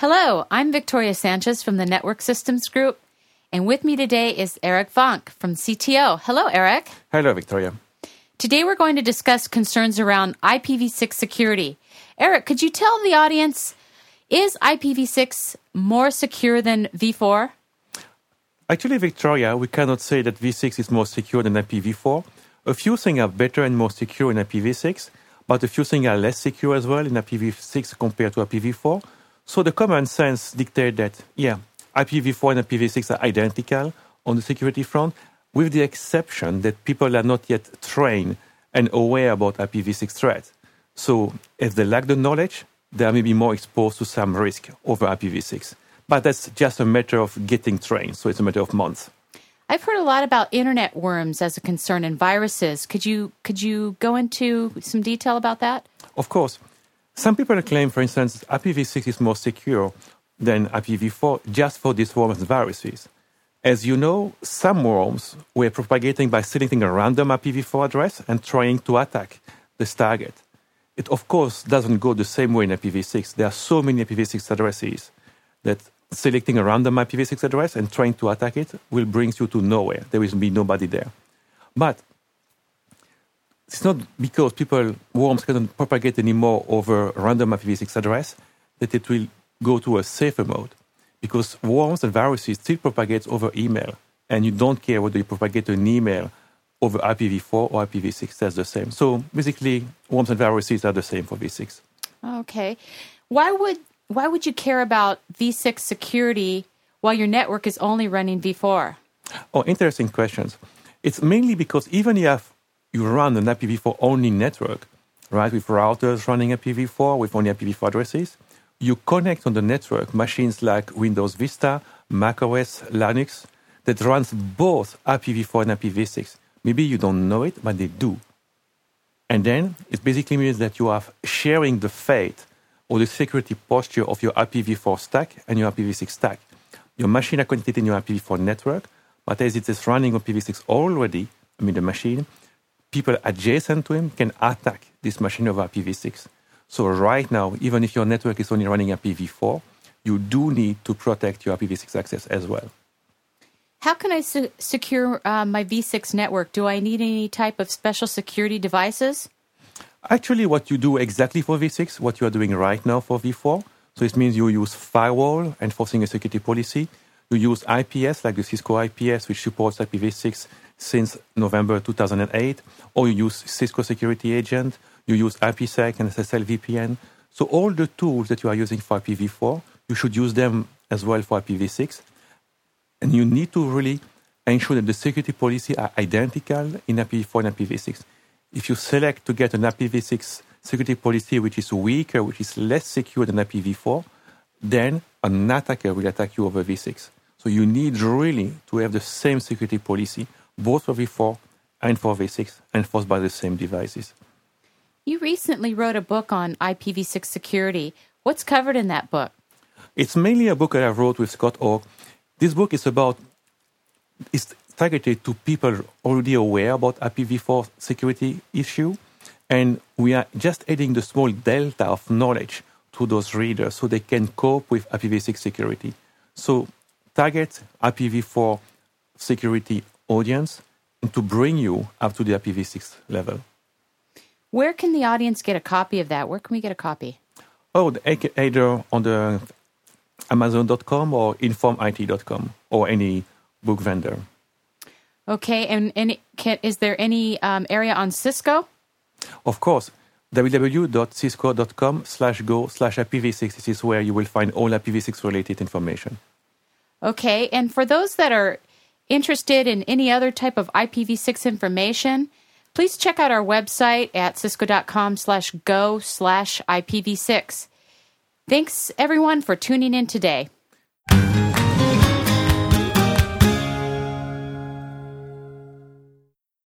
Hello, I'm Victoria Sanchez from the Network Systems Group, and with me today is Eric Vyncke from CTO. Hello, Eric. Hello, Victoria. Today we're going to discuss concerns around IPv6 security. Eric, could you tell the audience is IPv6 more secure than v4? Actually, Victoria, we cannot say that v6 is more secure than IPv4. A few things are better and more secure in IPv6, but a few things are less secure as well in IPv6 compared to IPv4. So the common sense dictates that, yeah, IPv4 and IPv6 are identical on the security front, with the exception that people are not yet trained and aware about IPv6 threats. So if they lack the knowledge, they may be more exposed to some risk over IPv6. But that's just a matter of getting trained, so it's a matter of months. I've heard a lot about internet worms as a concern and viruses. Could you could you go into some detail about that? Of course. Some people claim, for instance, IPv6 is more secure than IPv4 just for these worms and viruses. As you know, some worms were propagating by selecting a random IPv4 address and trying to attack this target. It, of course, doesn't go the same way in IPv6. There are so many IPv6 addresses that selecting a random IPv6 address and trying to attack it will bring you to nowhere. There will be nobody there. But it's not because people worms cannot propagate anymore over random IPv6 address that it will go to a safer mode. Because worms and viruses still propagate over email, and you don't care whether you propagate an email over IPv4 or IPv6. That's the same. So basically, worms and viruses are the same for v6. Okay, why would why would you care about v6 security while your network is only running v4? Oh, interesting questions. It's mainly because even if you run an IPv4 only network, right, with routers running IPv4 with only IPv4 addresses, you connect on the network machines like Windows Vista, macOS, Linux that runs both IPv4 and IPv6. Maybe you don't know it, but they do. And then it basically means that you are sharing the fate or the security posture of your IPv4 stack and your IPv6 stack. Your machine are connected in your IPv4 network, but as it is running on IPv6 already, I mean the machine, people adjacent to him can attack this machine over IPv6. So right now, even if your network is only running IPv4, you do need to protect your IPv6 access as well. How can I se- secure uh, my v6 network? Do I need any type of special security devices? Actually, what you do exactly for v6, what you are doing right now for v4, so it means you use firewall enforcing a security policy. You use IPS, like the Cisco IPS, which supports IPv6 since November 2008, or you use Cisco Security Agent, you use IPsec and SSL VPN. So all the tools that you are using for IPv4, you should use them as well for IPv6. And you need to really ensure that the security policy are identical in IPv4 and IPv6. If you select to get an IPv6 security policy which is weaker, which is less secure than IPv4, then an attacker will attack you over v6. So you need really to have the same security policy, both for v4 and for v6, enforced by the same devices. You recently wrote a book on IPv6 security. What's covered in that book? It's mainly a book that I wrote with Scott Hogg. This book is about, it's targeted to people already aware about IPv4 security issue. And we are just adding the small delta of knowledge to those readers so they can cope with IPv6 security. So target IPv4 security audience and to bring you up to the IPv6 level. Where can the audience get a copy of that? Where can we get a copy? Oh, either on the Amazon.com or informit.com or any book vendor. Okay, and, and can, is there any um, area on Cisco? Of course, www.cisco.com slash go slash IPv6. This is where you will find all IPv6 related information. Okay, and for those that are interested in any other type of IPv6 information, please check out our website at cisco.com slash go slash IPv6. Thanks everyone for tuning in today.